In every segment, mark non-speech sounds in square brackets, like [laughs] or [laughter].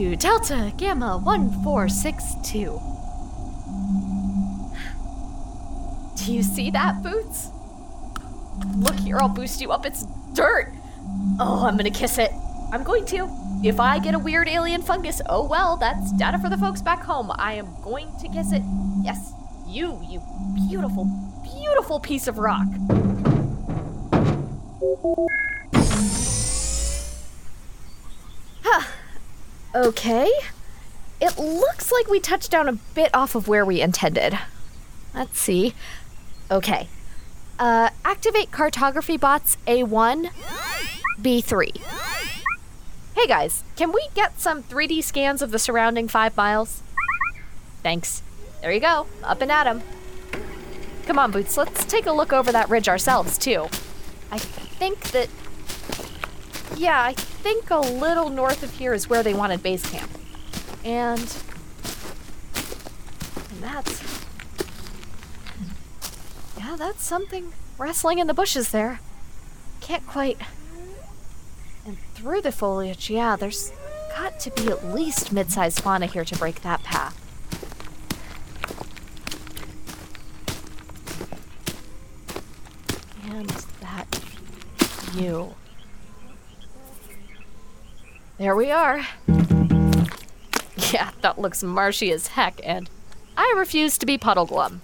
to Delta Gamma 1462. Do you see that, Boots? Look here, I'll boost you up. It's dirt. Oh, I'm gonna kiss it. I'm going to. If I get a weird alien fungus, oh well, that's data for the folks back home. I am going to kiss it. Yes, you, you beautiful, beautiful piece of rock. Okay. It looks like we touched down a bit off of where we intended. Let's see. Okay. Uh, activate cartography bots A1, B3. Hey guys, can we get some 3D scans of the surrounding five miles? Thanks. There you go, up and at 'em. Come on, Boots, let's take a look over that ridge ourselves, too. I think that. Yeah, I think a little north of here is where they wanted base camp. And. And that's. Yeah, that's something wrestling in the bushes there. Can't quite. And through the foliage, yeah, there's got to be at least mid sized fauna here to break that path. And that you. There we are. Yeah, that looks marshy as heck, and I refuse to be Puddleglum.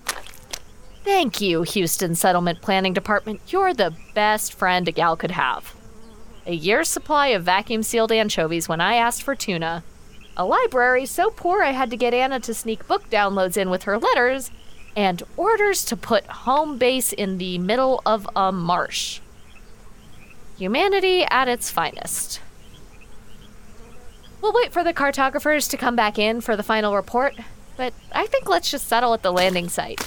Thank you, Houston Settlement Planning Department. You're the best friend a gal could have. A year's supply of vacuum sealed anchovies when I asked for tuna. A library so poor I had to get Anna to sneak book downloads in with her letters, and orders to put home base in the middle of a marsh. Humanity at its finest. We'll wait for the cartographers to come back in for the final report, but I think let's just settle at the landing site.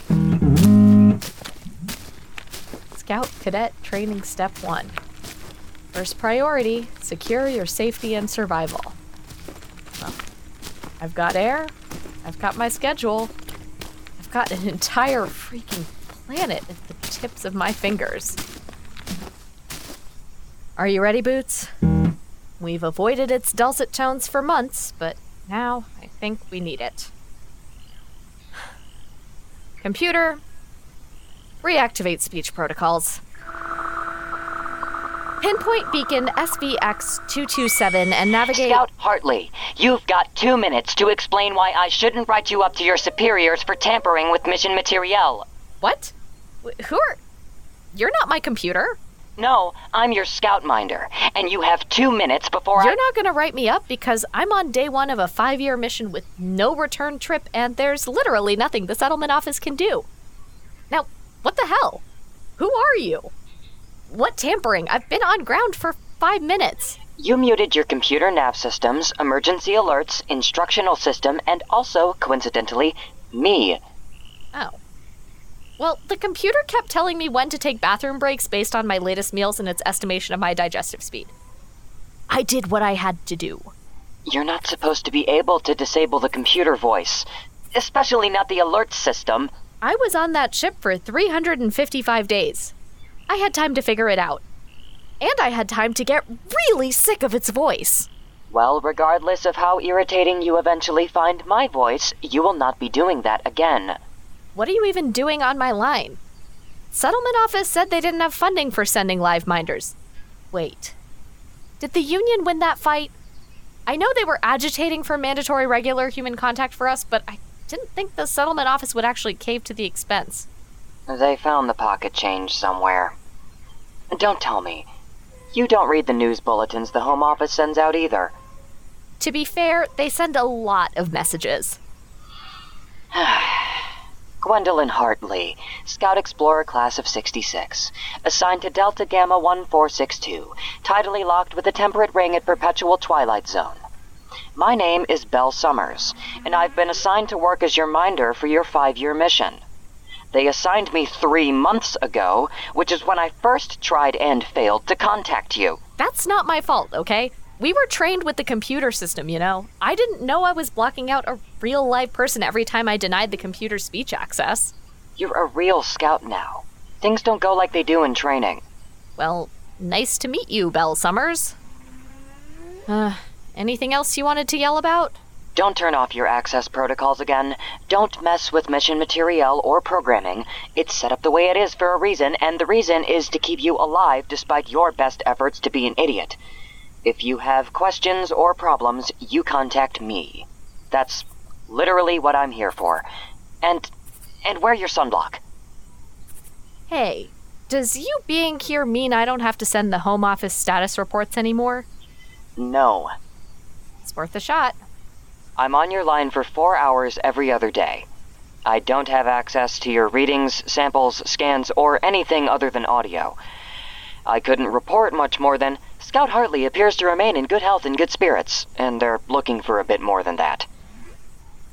Scout Cadet Training Step 1. First priority secure your safety and survival. Well, I've got air, I've got my schedule, I've got an entire freaking planet at the tips of my fingers. Are you ready, Boots? We've avoided its dulcet tones for months, but now I think we need it. Computer, reactivate speech protocols. Pinpoint beacon SVX 227 and navigate. Scout Hartley, you've got two minutes to explain why I shouldn't write you up to your superiors for tampering with mission materiel. What? Who are. You're not my computer. No, I'm your scout minder, and you have two minutes before You're I. not going to write me up because I'm on day one of a five year mission with no return trip, and there's literally nothing the settlement office can do. Now, what the hell? Who are you? What tampering? I've been on ground for five minutes. You muted your computer nav systems, emergency alerts, instructional system, and also, coincidentally, me. Oh. Well, the computer kept telling me when to take bathroom breaks based on my latest meals and its estimation of my digestive speed. I did what I had to do. You're not supposed to be able to disable the computer voice, especially not the alert system. I was on that ship for 355 days. I had time to figure it out. And I had time to get really sick of its voice. Well, regardless of how irritating you eventually find my voice, you will not be doing that again. What are you even doing on my line? Settlement office said they didn't have funding for sending live minders. Wait. Did the Union win that fight? I know they were agitating for mandatory regular human contact for us, but I didn't think the settlement office would actually cave to the expense. They found the pocket change somewhere. Don't tell me. You don't read the news bulletins the Home Office sends out either. To be fair, they send a lot of messages. [sighs] [sighs] [sighs] Gwendolyn Hartley, Scout Explorer Class of 66, assigned to Delta Gamma 1462, tidally locked with a temperate ring at Perpetual Twilight Zone. My name is Belle Summers, and I've been assigned to work as your minder for your five year mission. They assigned me three months ago, which is when I first tried and failed to contact you. That's not my fault, okay? We were trained with the computer system, you know. I didn't know I was blocking out a real live person every time I denied the computer speech access. You're a real scout now. Things don't go like they do in training. Well, nice to meet you, Belle Summers. Uh, anything else you wanted to yell about? Don't turn off your access protocols again. Don't mess with mission materiel or programming. It's set up the way it is for a reason, and the reason is to keep you alive despite your best efforts to be an idiot. If you have questions or problems, you contact me. That's literally what I'm here for. And and wear your sunblock. Hey, does you being here mean I don't have to send the home office status reports anymore? No. It's worth a shot. I'm on your line for four hours every other day. I don't have access to your readings, samples, scans, or anything other than audio. I couldn't report much more than Scout Hartley appears to remain in good health and good spirits, and they're looking for a bit more than that.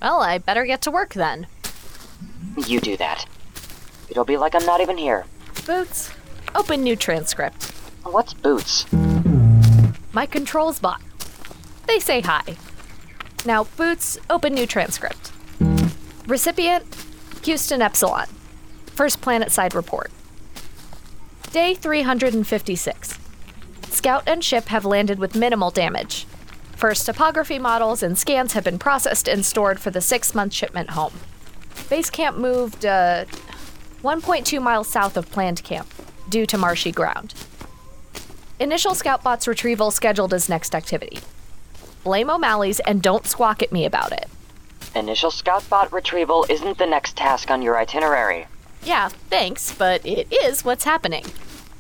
Well, I better get to work then. You do that. It'll be like I'm not even here. Boots, open new transcript. What's Boots? My controls bot. They say hi. Now, Boots, open new transcript. Recipient, Houston Epsilon. First planet side report. Day 356. Scout and ship have landed with minimal damage. First topography models and scans have been processed and stored for the six month shipment home. Base camp moved uh, 1.2 miles south of planned camp, due to marshy ground. Initial Scout Bot's retrieval scheduled as next activity blame O'Malley's and don't squawk at me about it. Initial Scoutbot retrieval isn't the next task on your itinerary. Yeah, thanks, but it is what's happening.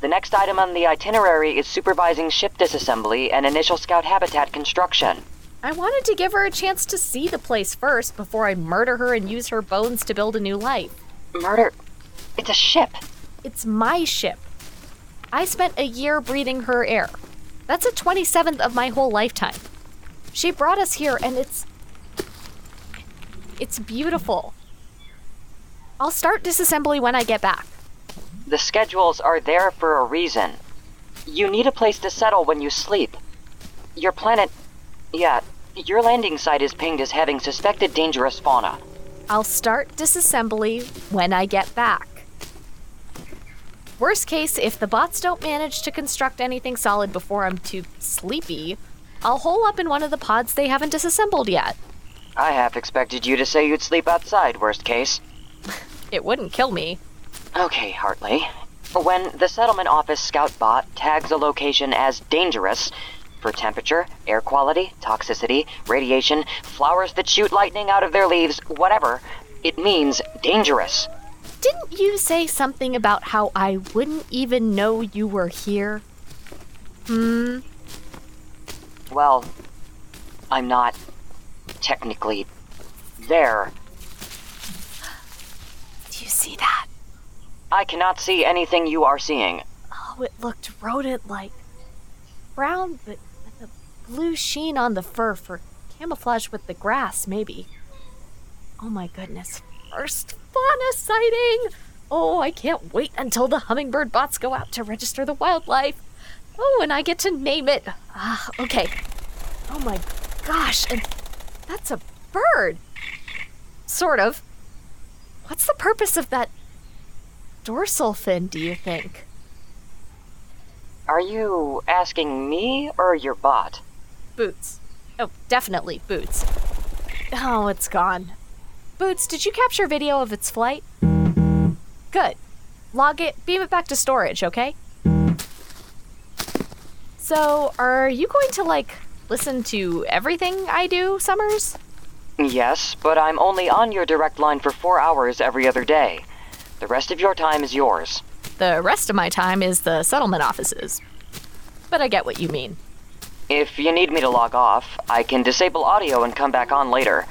The next item on the itinerary is supervising ship disassembly and initial scout habitat construction. I wanted to give her a chance to see the place first before I murder her and use her bones to build a new life. Murder? It's a ship. It's my ship. I spent a year breathing her air. That's a 27th of my whole lifetime. She brought us here, and it's. It's beautiful. I'll start disassembly when I get back. The schedules are there for a reason. You need a place to settle when you sleep. Your planet. Yeah, your landing site is pinged as having suspected dangerous fauna. I'll start disassembly when I get back. Worst case, if the bots don't manage to construct anything solid before I'm too sleepy, I'll hole up in one of the pods they haven't disassembled yet. I half expected you to say you'd sleep outside, worst case. [laughs] it wouldn't kill me. Okay, Hartley. When the settlement office scout bot tags a location as dangerous for temperature, air quality, toxicity, radiation, flowers that shoot lightning out of their leaves, whatever, it means dangerous. Didn't you say something about how I wouldn't even know you were here? Hmm? Well, I'm not technically there. Do you see that? I cannot see anything you are seeing. Oh, it looked rodent like. Brown, but with a blue sheen on the fur for camouflage with the grass, maybe. Oh my goodness. First fauna sighting! Oh, I can't wait until the hummingbird bots go out to register the wildlife. Oh, and I get to name it. Ah, okay. Oh my gosh, and that's a bird. Sort of. What's the purpose of that dorsal fin, do you think? Are you asking me or your bot? Boots. Oh, definitely Boots. Oh, it's gone. Boots, did you capture video of its flight? Good. log it, beam it back to storage, okay? So, are you going to, like, listen to everything I do, Summers? Yes, but I'm only on your direct line for four hours every other day. The rest of your time is yours. The rest of my time is the settlement offices. But I get what you mean. If you need me to log off, I can disable audio and come back on later.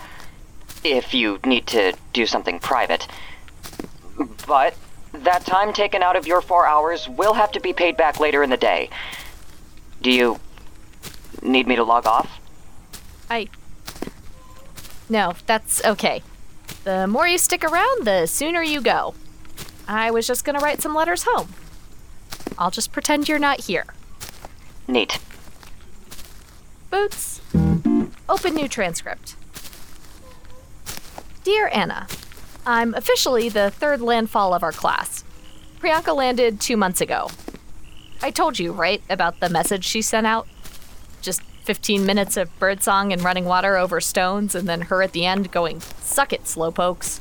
If you need to do something private. But that time taken out of your four hours will have to be paid back later in the day. Do you need me to log off? I. No, that's okay. The more you stick around, the sooner you go. I was just gonna write some letters home. I'll just pretend you're not here. Neat. Boots. Open new transcript. Dear Anna, I'm officially the third landfall of our class. Priyanka landed two months ago. I told you, right, about the message she sent out? Just 15 minutes of birdsong and running water over stones, and then her at the end going, Suck it, slowpokes.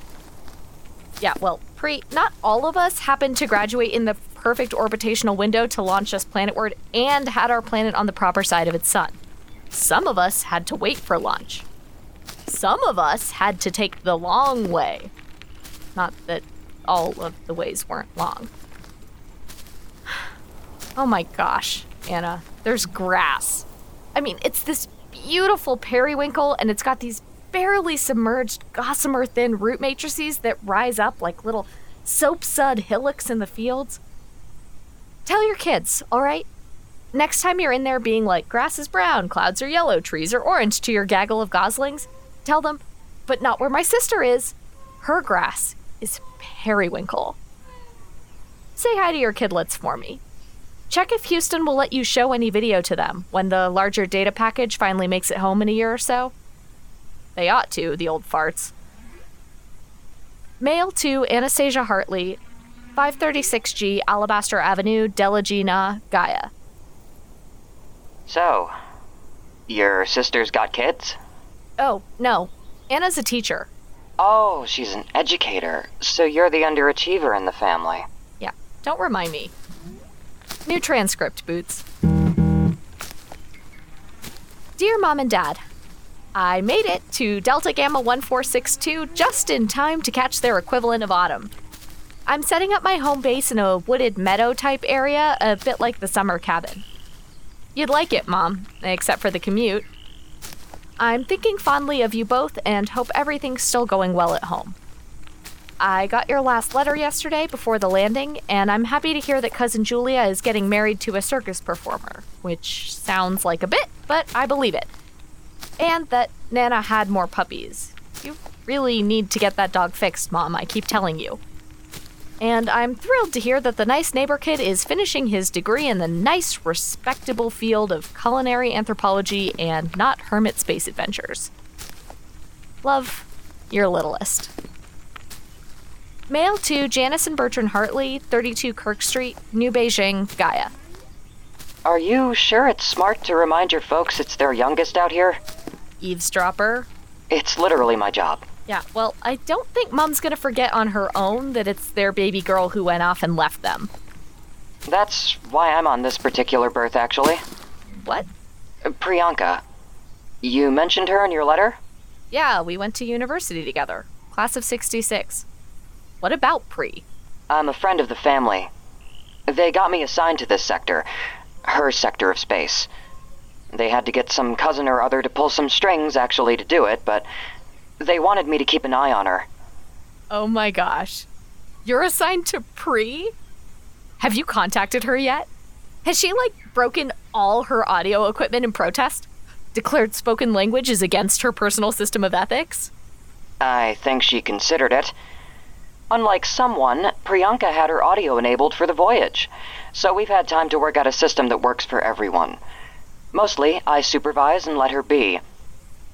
Yeah, well, Not all of us happened to graduate in the perfect orbitational window to launch us planetward and had our planet on the proper side of its sun. Some of us had to wait for launch. Some of us had to take the long way. Not that all of the ways weren't long. [sighs] Oh my gosh, Anna, there's grass. I mean, it's this beautiful periwinkle, and it's got these barely submerged, gossamer thin root matrices that rise up like little soap sud hillocks in the fields. Tell your kids, all right? Next time you're in there being like, grass is brown, clouds are yellow, trees are orange to your gaggle of goslings, tell them, but not where my sister is. Her grass is periwinkle. Say hi to your kidlets for me. Check if Houston will let you show any video to them when the larger data package finally makes it home in a year or so. They ought to, the old farts. Mail to Anastasia Hartley, 536G Alabaster Avenue, Delagina, Gaia. So, your sister's got kids? Oh, no. Anna's a teacher. Oh, she's an educator. So you're the underachiever in the family. Yeah, don't remind me. New transcript, Boots. Dear Mom and Dad, I made it to Delta Gamma 1462 just in time to catch their equivalent of autumn. I'm setting up my home base in a wooded meadow type area, a bit like the summer cabin. You'd like it, Mom, except for the commute. I'm thinking fondly of you both and hope everything's still going well at home. I got your last letter yesterday before the landing, and I'm happy to hear that Cousin Julia is getting married to a circus performer, which sounds like a bit, but I believe it. And that Nana had more puppies. You really need to get that dog fixed, Mom, I keep telling you. And I'm thrilled to hear that the nice neighbor kid is finishing his degree in the nice, respectable field of culinary anthropology and not hermit space adventures. Love, your littlest. Mail to Janice and Bertrand Hartley, 32 Kirk Street, New Beijing, Gaia. Are you sure it's smart to remind your folks it's their youngest out here? Eavesdropper. It's literally my job. Yeah, well, I don't think Mom's gonna forget on her own that it's their baby girl who went off and left them. That's why I'm on this particular berth, actually. What? Uh, Priyanka. You mentioned her in your letter? Yeah, we went to university together. Class of 66. What about Pri? I'm a friend of the family. They got me assigned to this sector, her sector of space. They had to get some cousin or other to pull some strings, actually, to do it, but they wanted me to keep an eye on her. Oh my gosh. You're assigned to Pri? Have you contacted her yet? Has she, like, broken all her audio equipment in protest? Declared spoken language is against her personal system of ethics? I think she considered it. Unlike someone, Priyanka had her audio enabled for the voyage, so we've had time to work out a system that works for everyone. Mostly, I supervise and let her be.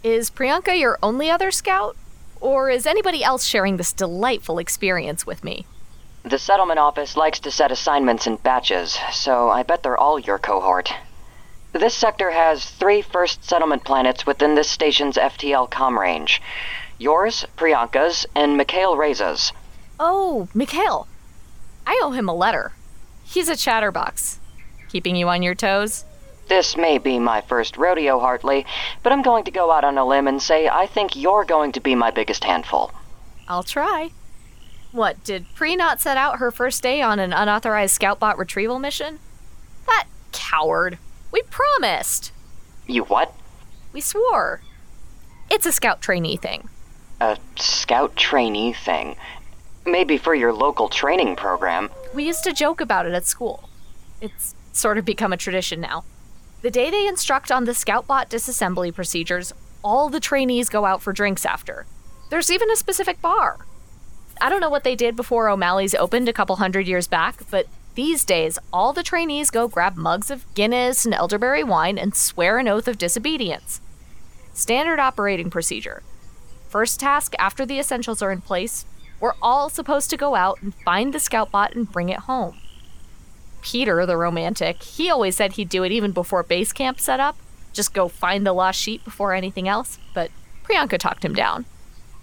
Is Priyanka your only other scout? Or is anybody else sharing this delightful experience with me? The settlement office likes to set assignments in batches, so I bet they're all your cohort. This sector has three first settlement planets within this station's FTL com range yours, Priyanka's, and Mikhail Reza's. Oh, Mikhail. I owe him a letter. He's a chatterbox. Keeping you on your toes? This may be my first rodeo, Hartley, but I'm going to go out on a limb and say I think you're going to be my biggest handful. I'll try. What, did Pri not set out her first day on an unauthorized scoutbot retrieval mission? That coward. We promised. You what? We swore. It's a scout trainee thing. A scout trainee thing. Maybe for your local training program. We used to joke about it at school. It's sort of become a tradition now. The day they instruct on the scoutbot disassembly procedures, all the trainees go out for drinks after. There's even a specific bar. I don't know what they did before O'Malley's opened a couple hundred years back, but these days, all the trainees go grab mugs of Guinness and elderberry wine and swear an oath of disobedience. Standard operating procedure. First task after the essentials are in place, we're all supposed to go out and find the scout bot and bring it home. Peter, the romantic, he always said he'd do it even before base camp set up, just go find the lost sheep before anything else, but Priyanka talked him down.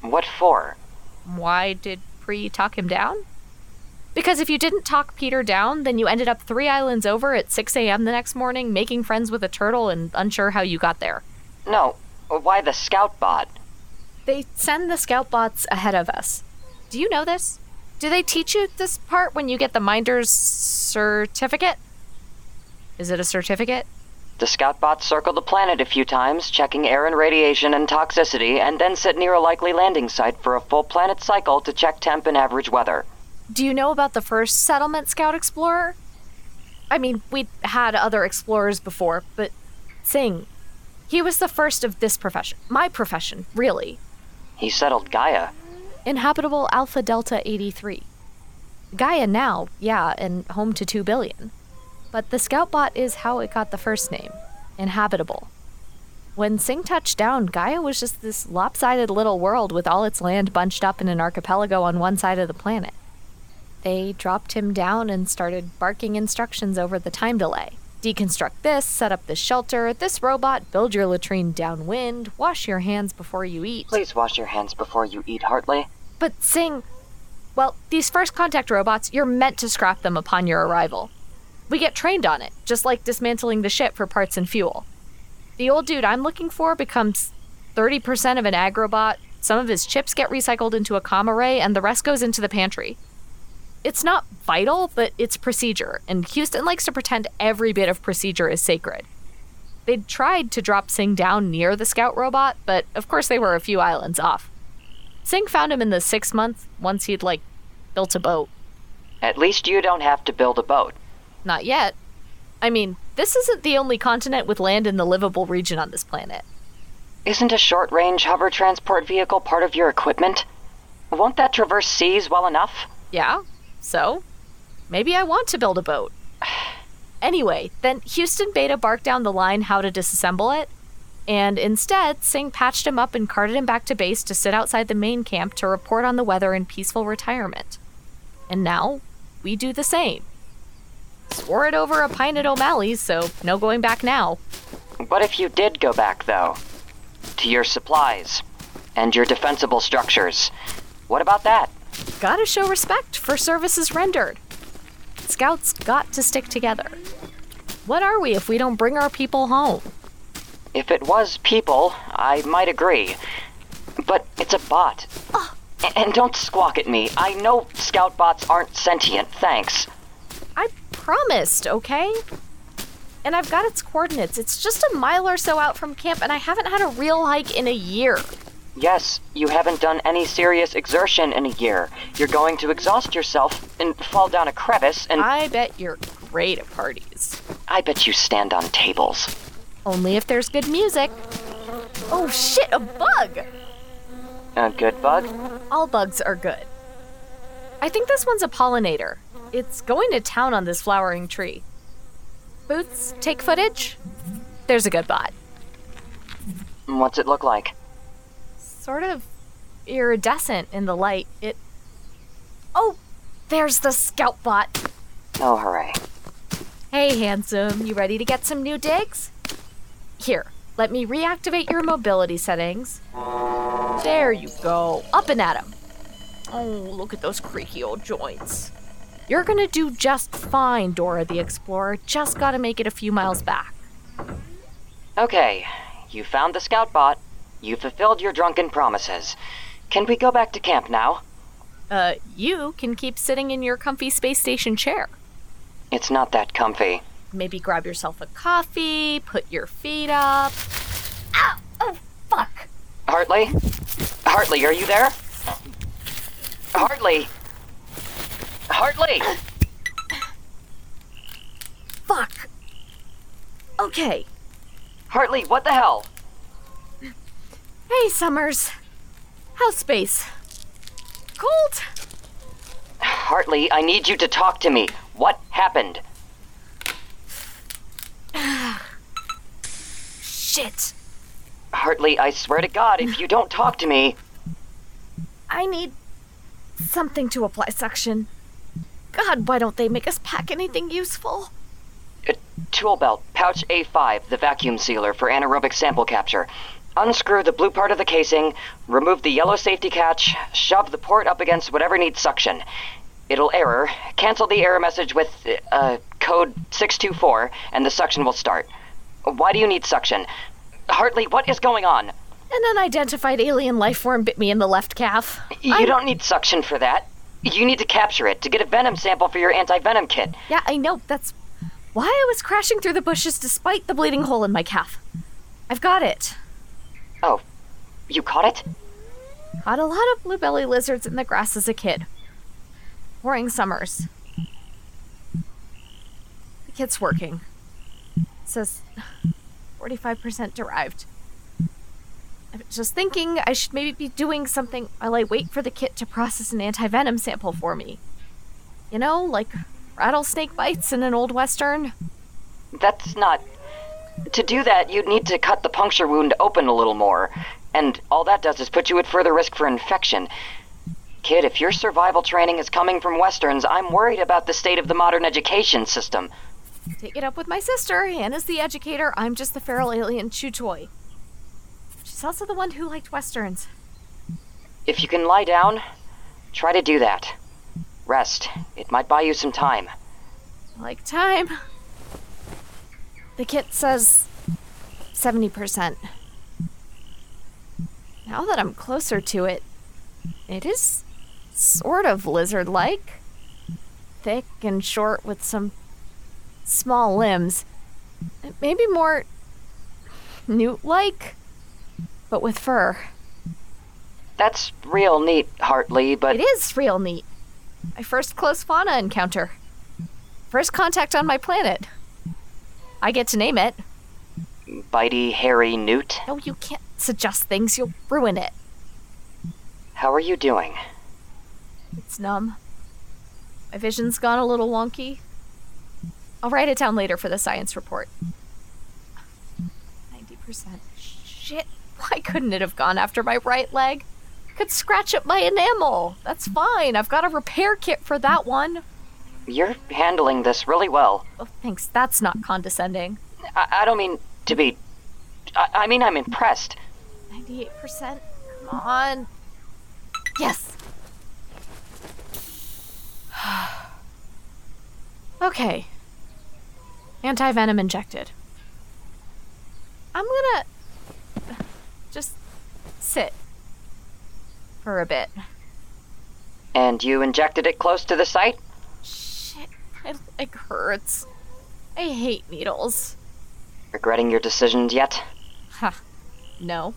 What for? Why did Pri talk him down? Because if you didn't talk Peter down, then you ended up three islands over at 6 a.m. the next morning, making friends with a turtle and unsure how you got there. No, why the scout bot? They send the scout bots ahead of us. Do you know this? Do they teach you this part when you get the Minder's certificate? Is it a certificate? The scout bots circle the planet a few times, checking air and radiation and toxicity, and then sit near a likely landing site for a full planet cycle to check temp and average weather. Do you know about the first settlement scout explorer? I mean, we'd had other explorers before, but Singh, he was the first of this profession. My profession, really. He settled Gaia. Inhabitable Alpha Delta 83. Gaia now, yeah, and home to 2 billion. But the scout bot is how it got the first name Inhabitable. When Singh touched down, Gaia was just this lopsided little world with all its land bunched up in an archipelago on one side of the planet. They dropped him down and started barking instructions over the time delay. Deconstruct this, set up this shelter, this robot, build your latrine downwind, wash your hands before you eat. Please wash your hands before you eat, Hartley. But Singh, well, these first contact robots, you're meant to scrap them upon your arrival. We get trained on it, just like dismantling the ship for parts and fuel. The old dude I'm looking for becomes 30% of an agrobot, some of his chips get recycled into a com array, and the rest goes into the pantry. It's not vital, but it's procedure, and Houston likes to pretend every bit of procedure is sacred. They'd tried to drop Singh down near the scout robot, but of course they were a few islands off. Singh found him in the six month once he'd, like, built a boat. At least you don't have to build a boat. Not yet. I mean, this isn't the only continent with land in the livable region on this planet. Isn't a short range hover transport vehicle part of your equipment? Won't that traverse seas well enough? Yeah, so maybe I want to build a boat. [sighs] Anyway, then Houston Beta barked down the line how to disassemble it, and instead, Singh patched him up and carted him back to base to sit outside the main camp to report on the weather in peaceful retirement. And now, we do the same. Swore it over a pint at O'Malley's, so no going back now. What if you did go back, though? To your supplies and your defensible structures. What about that? Gotta show respect for services rendered. Scouts got to stick together. What are we if we don't bring our people home? If it was people, I might agree. But it's a bot. And don't squawk at me. I know scout bots aren't sentient, thanks. I promised, okay? And I've got its coordinates. It's just a mile or so out from camp, and I haven't had a real hike in a year. Yes, you haven't done any serious exertion in a year. You're going to exhaust yourself and fall down a crevice, and I bet you're great at parties. I bet you stand on tables. Only if there's good music. Oh shit, a bug! A good bug? All bugs are good. I think this one's a pollinator. It's going to town on this flowering tree. Boots, take footage? There's a good bot. What's it look like? Sort of iridescent in the light. It. Oh, there's the scout bot. Oh, hooray. Hey, handsome, you ready to get some new digs? Here, let me reactivate your mobility settings. There you go. Up and at 'em. Oh, look at those creaky old joints. You're gonna do just fine, Dora the Explorer. Just gotta make it a few miles back. Okay, you found the scout bot. You fulfilled your drunken promises. Can we go back to camp now? Uh, you can keep sitting in your comfy space station chair. It's not that comfy. Maybe grab yourself a coffee, put your feet up. Ow! Oh, fuck! Hartley? Hartley, are you there? Hartley! Hartley! Fuck! Okay. Hartley, what the hell? Hey, Summers. How's space? Cold? Hartley, I need you to talk to me. What happened? Shit. Hartley, I swear to God, if you don't talk to me. I need something to apply suction. God, why don't they make us pack anything useful? A tool belt, pouch A5, the vacuum sealer for anaerobic sample capture. Unscrew the blue part of the casing, remove the yellow safety catch, shove the port up against whatever needs suction. It'll error, cancel the error message with uh, code 624, and the suction will start. Why do you need suction? Hartley, what is going on? An unidentified alien life form bit me in the left calf. You I'm- don't need suction for that. You need to capture it to get a venom sample for your anti venom kit. Yeah, I know. That's why I was crashing through the bushes despite the bleeding hole in my calf. I've got it. Oh, you caught it? Caught a lot of blue belly lizards in the grass as a kid. Boring summers. The kit's working. It says 45% derived. I was just thinking I should maybe be doing something while I wait for the kit to process an anti-venom sample for me. You know, like rattlesnake bites in an old western. That's not. To do that, you'd need to cut the puncture wound open a little more. And all that does is put you at further risk for infection. Kid, if your survival training is coming from westerns, I'm worried about the state of the modern education system. Take it up with my sister. Anna's the educator. I'm just the feral alien chew toy. She's also the one who liked westerns. If you can lie down, try to do that. Rest. It might buy you some time. Like time. The kit says 70%. Now that I'm closer to it, it is sort of lizard like. Thick and short with some small limbs. Maybe more newt like, but with fur. That's real neat, Hartley, but It is real neat. My first close fauna encounter. First contact on my planet. I get to name it. bitey, hairy newt. No, you can't suggest things, you'll ruin it. How are you doing? It's numb. My vision's gone a little wonky. I'll write it down later for the science report. 90%. Shit, why couldn't it have gone after my right leg? Could scratch up my enamel. That's fine. I've got a repair kit for that one. You're handling this really well. Oh, thanks. That's not condescending. I, I don't mean to be. I, I mean, I'm impressed. 98%. Come on. Yes. [sighs] okay. Anti venom injected. I'm gonna just sit for a bit. And you injected it close to the site? Shit, my leg hurts. I hate needles. Regretting your decisions yet? Huh. No.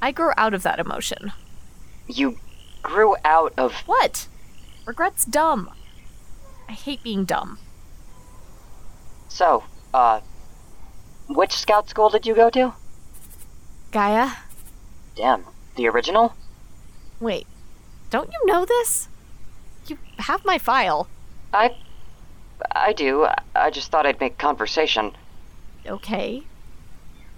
I grew out of that emotion. You grew out of. What? Regret's dumb. I hate being dumb. So, uh. Which scout school did you go to? Gaia? Damn, the original? Wait, don't you know this? You have my file. I. I do. I just thought I'd make conversation. Okay.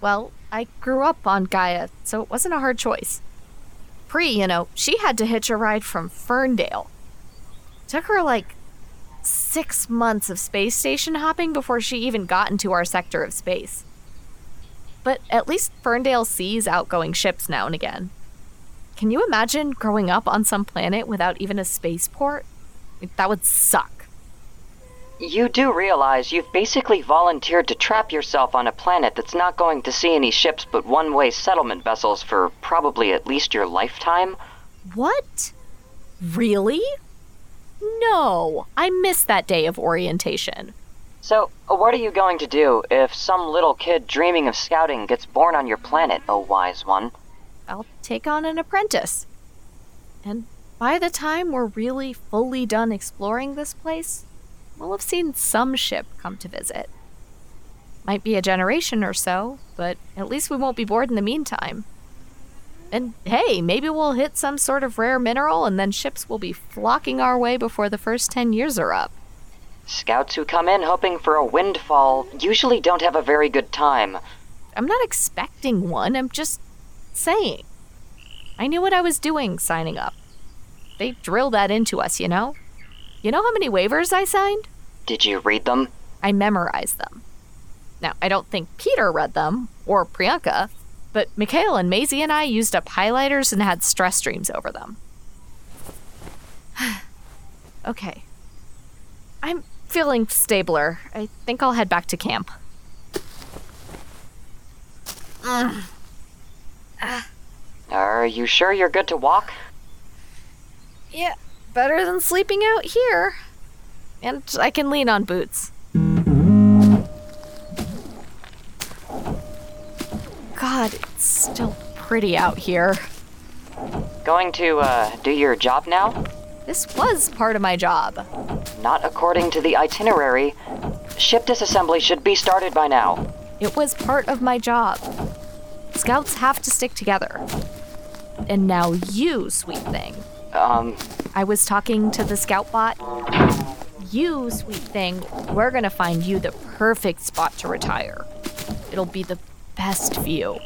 Well, I grew up on Gaia, so it wasn't a hard choice. Pri, you know, she had to hitch a ride from Ferndale. Took her like six months of space station hopping before she even got into our sector of space. But at least Ferndale sees outgoing ships now and again. Can you imagine growing up on some planet without even a spaceport? That would suck. You do realize you've basically volunteered to trap yourself on a planet that's not going to see any ships but one way settlement vessels for probably at least your lifetime? What? Really? No, I missed that day of orientation. So, uh, what are you going to do if some little kid dreaming of scouting gets born on your planet, oh wise one? I'll take on an apprentice. And by the time we're really fully done exploring this place, we'll have seen some ship come to visit. Might be a generation or so, but at least we won't be bored in the meantime. And hey, maybe we'll hit some sort of rare mineral and then ships will be flocking our way before the first 10 years are up. Scouts who come in hoping for a windfall usually don't have a very good time. I'm not expecting one, I'm just saying. I knew what I was doing signing up. They drilled that into us, you know? You know how many waivers I signed? Did you read them? I memorized them. Now, I don't think Peter read them, or Priyanka, but Mikhail and Maisie and I used up highlighters and had stress dreams over them. [sighs] okay. I'm feeling stabler. I think I'll head back to camp. Mm. Uh, are you sure you're good to walk? Yeah, better than sleeping out here. And I can lean on boots. God, it's still pretty out here. Going to, uh, do your job now? This was part of my job. Not according to the itinerary. Ship disassembly should be started by now. It was part of my job. Scouts have to stick together. And now you, sweet thing. Um, I was talking to the scout bot. You, sweet thing, we're gonna find you the perfect spot to retire. It'll be the best view.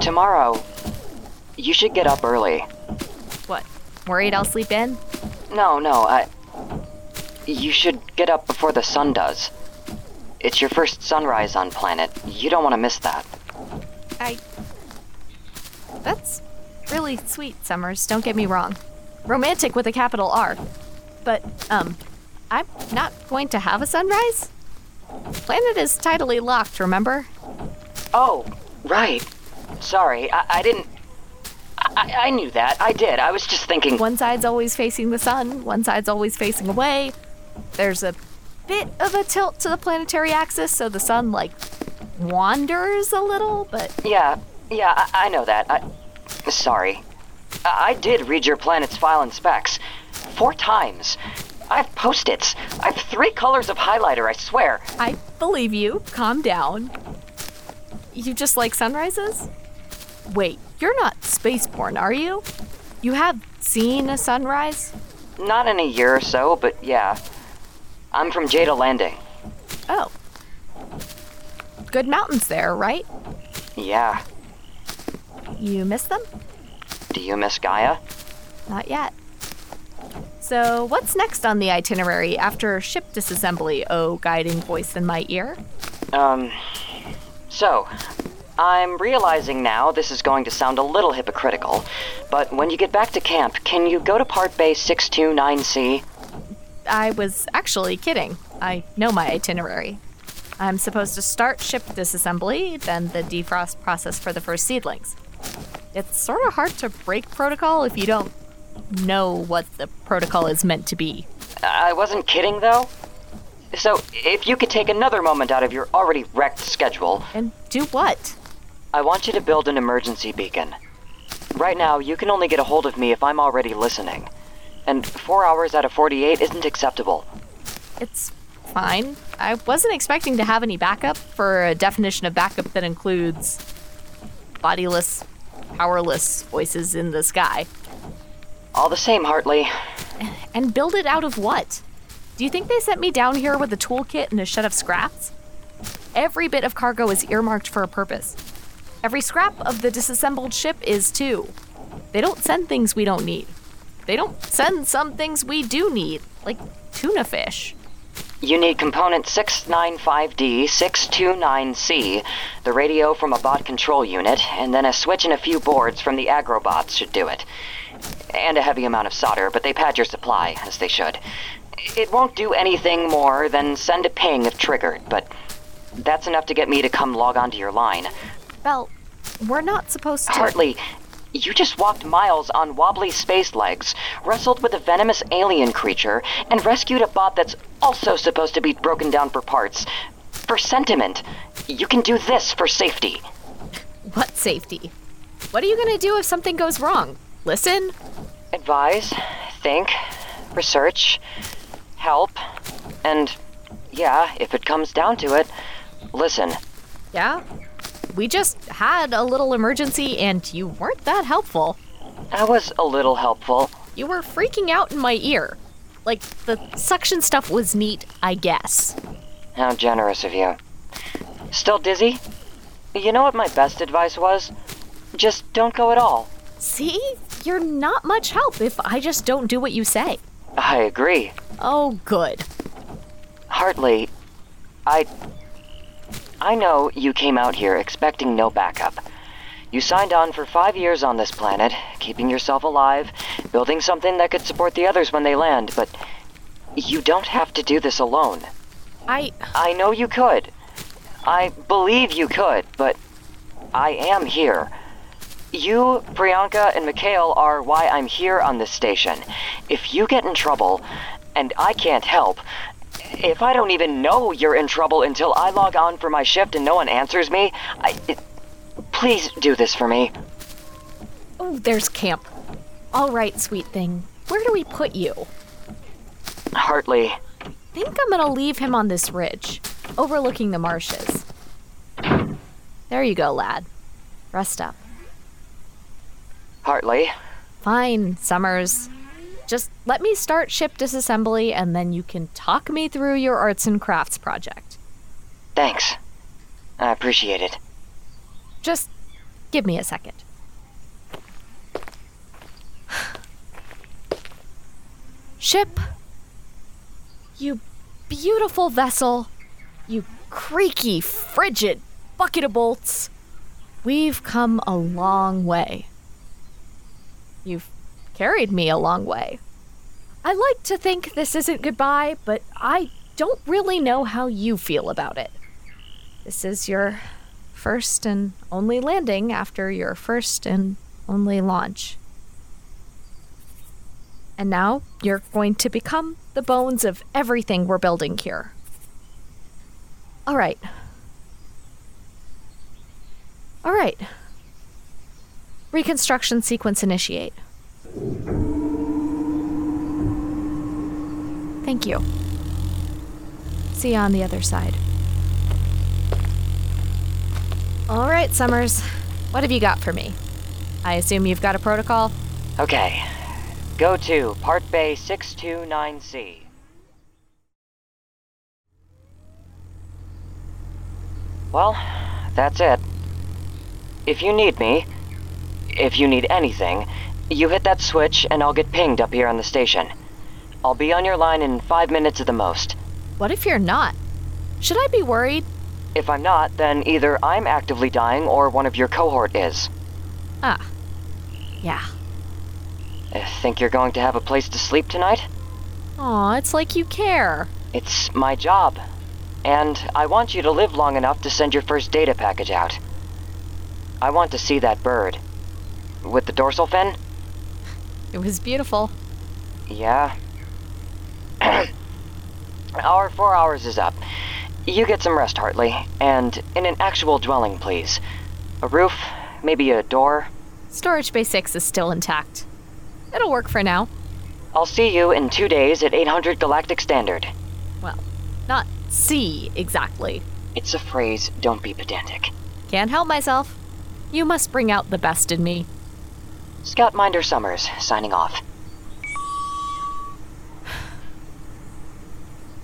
tomorrow, you should get up early. What? Worried I'll sleep in? No, no, I. You should get up before the sun does. It's your first sunrise on planet. You don't want to miss that. I. That's really sweet, Summers, don't get me wrong. Romantic with a capital R. But, um, I'm not going to have a sunrise? Planet is tidally locked, remember? Oh, right. Sorry, I, I didn't. I, I knew that. I did. I was just thinking. One side's always facing the sun, one side's always facing away. There's a bit of a tilt to the planetary axis, so the sun, like, wanders a little, but Yeah, yeah, I, I know that. I, sorry. I, I did read your planet's file and specs. Four times. I have post its. I have three colors of highlighter, I swear. I believe you. Calm down. You just like sunrises? Wait, you're not spaceborne, are you? You have seen a sunrise? Not in a year or so, but yeah. I'm from Jada Landing. Oh. Good mountains there, right? Yeah. You miss them? Do you miss Gaia? Not yet. So, what's next on the itinerary after ship disassembly, oh guiding voice in my ear? Um. So, I'm realizing now this is going to sound a little hypocritical, but when you get back to camp, can you go to Part Bay 629C? I was actually kidding. I know my itinerary. I'm supposed to start ship disassembly, then the defrost process for the first seedlings. It's sort of hard to break protocol if you don't know what the protocol is meant to be. I wasn't kidding, though. So, if you could take another moment out of your already wrecked schedule, And do what? I want you to build an emergency beacon. Right now, you can only get a hold of me if I'm already listening. And four hours out of 48 isn't acceptable. It's fine. I wasn't expecting to have any backup for a definition of backup that includes bodiless, powerless voices in the sky. All the same, Hartley. And build it out of what? Do you think they sent me down here with a toolkit and a shed of scraps? Every bit of cargo is earmarked for a purpose. Every scrap of the disassembled ship is too. They don't send things we don't need. They don't send some things we do need, like tuna fish. You need component 695D629C, the radio from a bot control unit, and then a switch and a few boards from the agrobots should do it. And a heavy amount of solder, but they pad your supply, as they should. It won't do anything more than send a ping if triggered, but that's enough to get me to come log onto your line. Belle, we're not supposed to. Hartley, you just walked miles on wobbly space legs, wrestled with a venomous alien creature, and rescued a bot that's also supposed to be broken down for parts. For sentiment. You can do this for safety. What safety? What are you gonna do if something goes wrong? Listen? Advise, think, research, help, and yeah, if it comes down to it, listen. Yeah? We just had a little emergency and you weren't that helpful. I was a little helpful. You were freaking out in my ear. Like, the suction stuff was neat, I guess. How generous of you. Still dizzy? You know what my best advice was? Just don't go at all. See? You're not much help if I just don't do what you say. I agree. Oh, good. Hartley, I. I know you came out here expecting no backup. You signed on for five years on this planet, keeping yourself alive, building something that could support the others when they land, but you don't have to do this alone. I. I know you could. I believe you could, but I am here. You, Priyanka, and Mikhail are why I'm here on this station. If you get in trouble, and I can't help, if I don't even know you're in trouble until I log on for my shift and no one answers me, I. It, please do this for me. Oh, there's camp. All right, sweet thing. Where do we put you? Hartley. I think I'm gonna leave him on this ridge, overlooking the marshes. There you go, lad. Rest up. Hartley. Fine, Summers. Just let me start ship disassembly and then you can talk me through your arts and crafts project. Thanks. I appreciate it. Just give me a second. [sighs] Ship, you beautiful vessel, you creaky, frigid bucket of bolts. We've come a long way. You've carried me a long way. I like to think this isn't goodbye, but I don't really know how you feel about it. This is your first and only landing after your first and only launch. And now you're going to become the bones of everything we're building here. All right. All right. Reconstruction sequence initiate. Thank you. See you on the other side. All right, Summers. What have you got for me? I assume you've got a protocol? Okay. Go to Part Bay 629C. Well, that's it. If you need me, if you need anything, you hit that switch and I'll get pinged up here on the station. I'll be on your line in five minutes at the most. What if you're not? Should I be worried? If I'm not, then either I'm actively dying or one of your cohort is. Ah. Yeah. Uh, Think you're going to have a place to sleep tonight? Aw, it's like you care. It's my job. And I want you to live long enough to send your first data package out. I want to see that bird. With the dorsal fin? It was beautiful. Yeah. [clears throat] Our four hours is up. You get some rest, Hartley. And in an actual dwelling, please. A roof, maybe a door. Storage Bay 6 is still intact. It'll work for now. I'll see you in two days at 800 Galactic Standard. Well, not see exactly. It's a phrase, don't be pedantic. Can't help myself. You must bring out the best in me. Scoutminder Summers, signing off.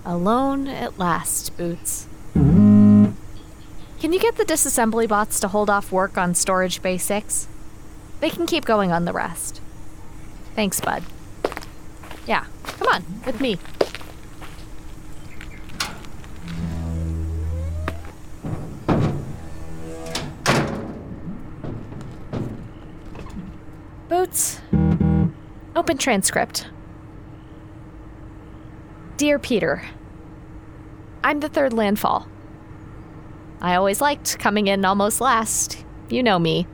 Alone at last, Boots. Can you get the disassembly bots to hold off work on Storage 6? They can keep going on the rest. Thanks, bud. Yeah, come on, with me. Boots. Open transcript. Dear Peter, I'm the third landfall. I always liked coming in almost last. You know me.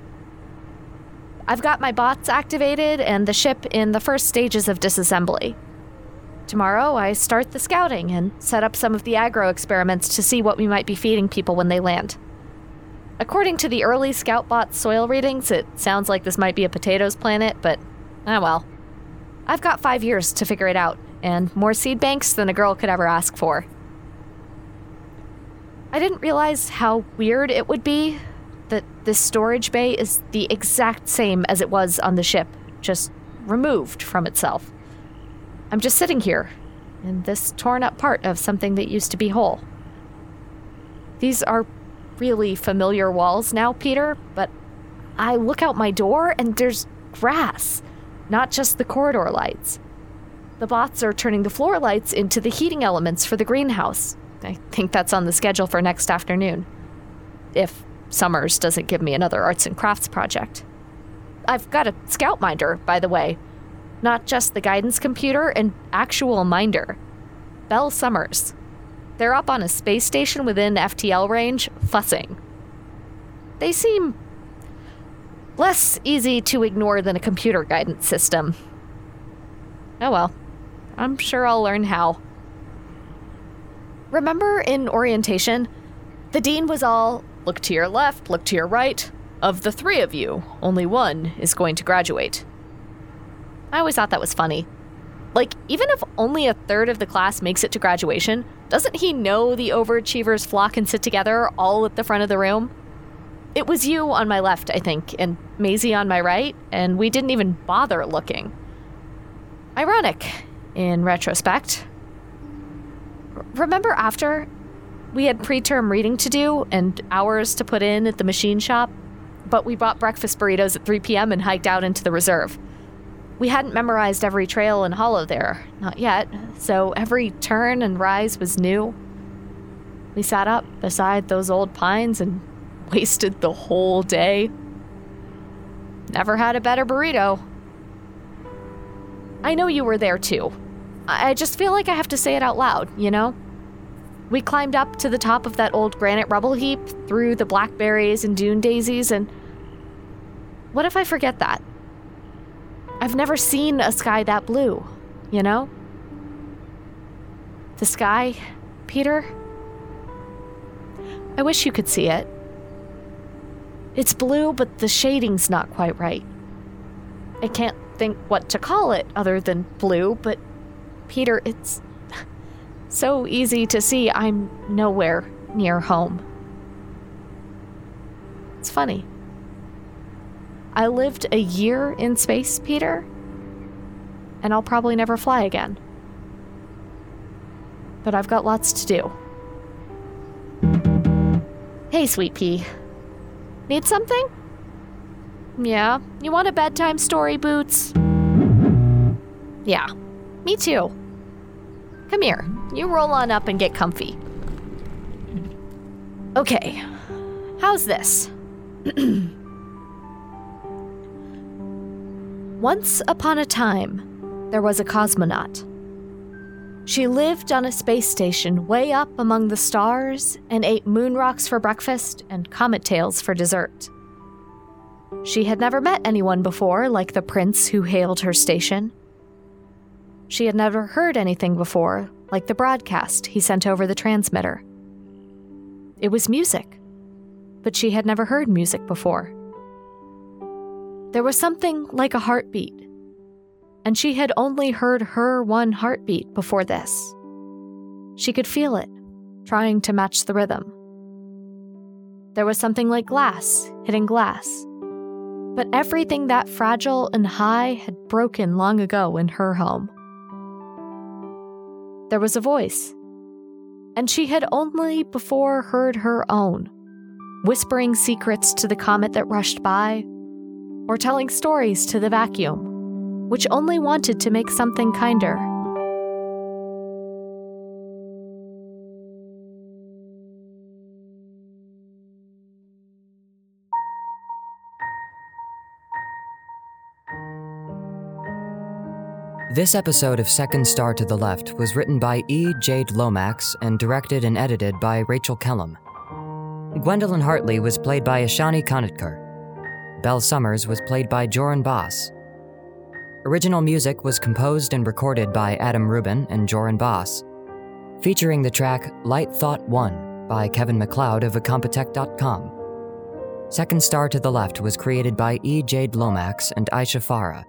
I've got my bots activated and the ship in the first stages of disassembly. Tomorrow, I start the scouting and set up some of the agro experiments to see what we might be feeding people when they land. According to the early Scoutbot soil readings, it sounds like this might be a potatoes planet, but ah well. I've got five years to figure it out, and more seed banks than a girl could ever ask for. I didn't realize how weird it would be that this storage bay is the exact same as it was on the ship, just removed from itself. I'm just sitting here, in this torn up part of something that used to be whole. These are really familiar walls now, Peter, but I look out my door and there's grass, not just the corridor lights. The bots are turning the floor lights into the heating elements for the greenhouse. I think that's on the schedule for next afternoon. If Summers doesn't give me another arts and crafts project. I've got a scout minder, by the way. Not just the guidance computer, an actual minder. Belle Summers. They're up on a space station within FTL range, fussing. They seem less easy to ignore than a computer guidance system. Oh well, I'm sure I'll learn how. Remember in orientation, the dean was all look to your left, look to your right. Of the three of you, only one is going to graduate. I always thought that was funny. Like, even if only a third of the class makes it to graduation, doesn't he know the overachievers flock and sit together all at the front of the room? It was you on my left, I think, and Maisie on my right, and we didn't even bother looking. Ironic, in retrospect. Remember after? We had preterm reading to do and hours to put in at the machine shop, but we bought breakfast burritos at 3 p.m. and hiked out into the reserve. We hadn't memorized every trail and hollow there, not yet, so every turn and rise was new. We sat up beside those old pines and [laughs] wasted the whole day. Never had a better burrito. I know you were there too. I just feel like I have to say it out loud, you know? We climbed up to the top of that old granite rubble heap through the blackberries and dune daisies, and what if I forget that? I've never seen a sky that blue, you know? The sky, Peter? I wish you could see it. It's blue, but the shading's not quite right. I can't think what to call it other than blue, but Peter, it's [laughs] so easy to see I'm nowhere near home. It's funny. I lived a year in space, Peter, and I'll probably never fly again. But I've got lots to do. Hey, Sweet Pea. Need something? Yeah, you want a bedtime story, Boots? Yeah, me too. Come here, you roll on up and get comfy. Okay, how's this? [clears throat] Once upon a time, there was a cosmonaut. She lived on a space station way up among the stars and ate moon rocks for breakfast and comet tails for dessert. She had never met anyone before like the prince who hailed her station. She had never heard anything before like the broadcast he sent over the transmitter. It was music, but she had never heard music before. There was something like a heartbeat, and she had only heard her one heartbeat before this. She could feel it, trying to match the rhythm. There was something like glass hitting glass, but everything that fragile and high had broken long ago in her home. There was a voice, and she had only before heard her own, whispering secrets to the comet that rushed by or telling stories to the vacuum, which only wanted to make something kinder. This episode of Second Star to the Left was written by E. Jade Lomax and directed and edited by Rachel Kellum. Gwendolyn Hartley was played by Ashani Kanatkar. Belle Summers was played by Joran Boss. Original music was composed and recorded by Adam Rubin and Joran Boss, featuring the track Light Thought 1 by Kevin MacLeod of Incompetech.com. Second Star to the Left was created by E. Jade Lomax and Aisha Farah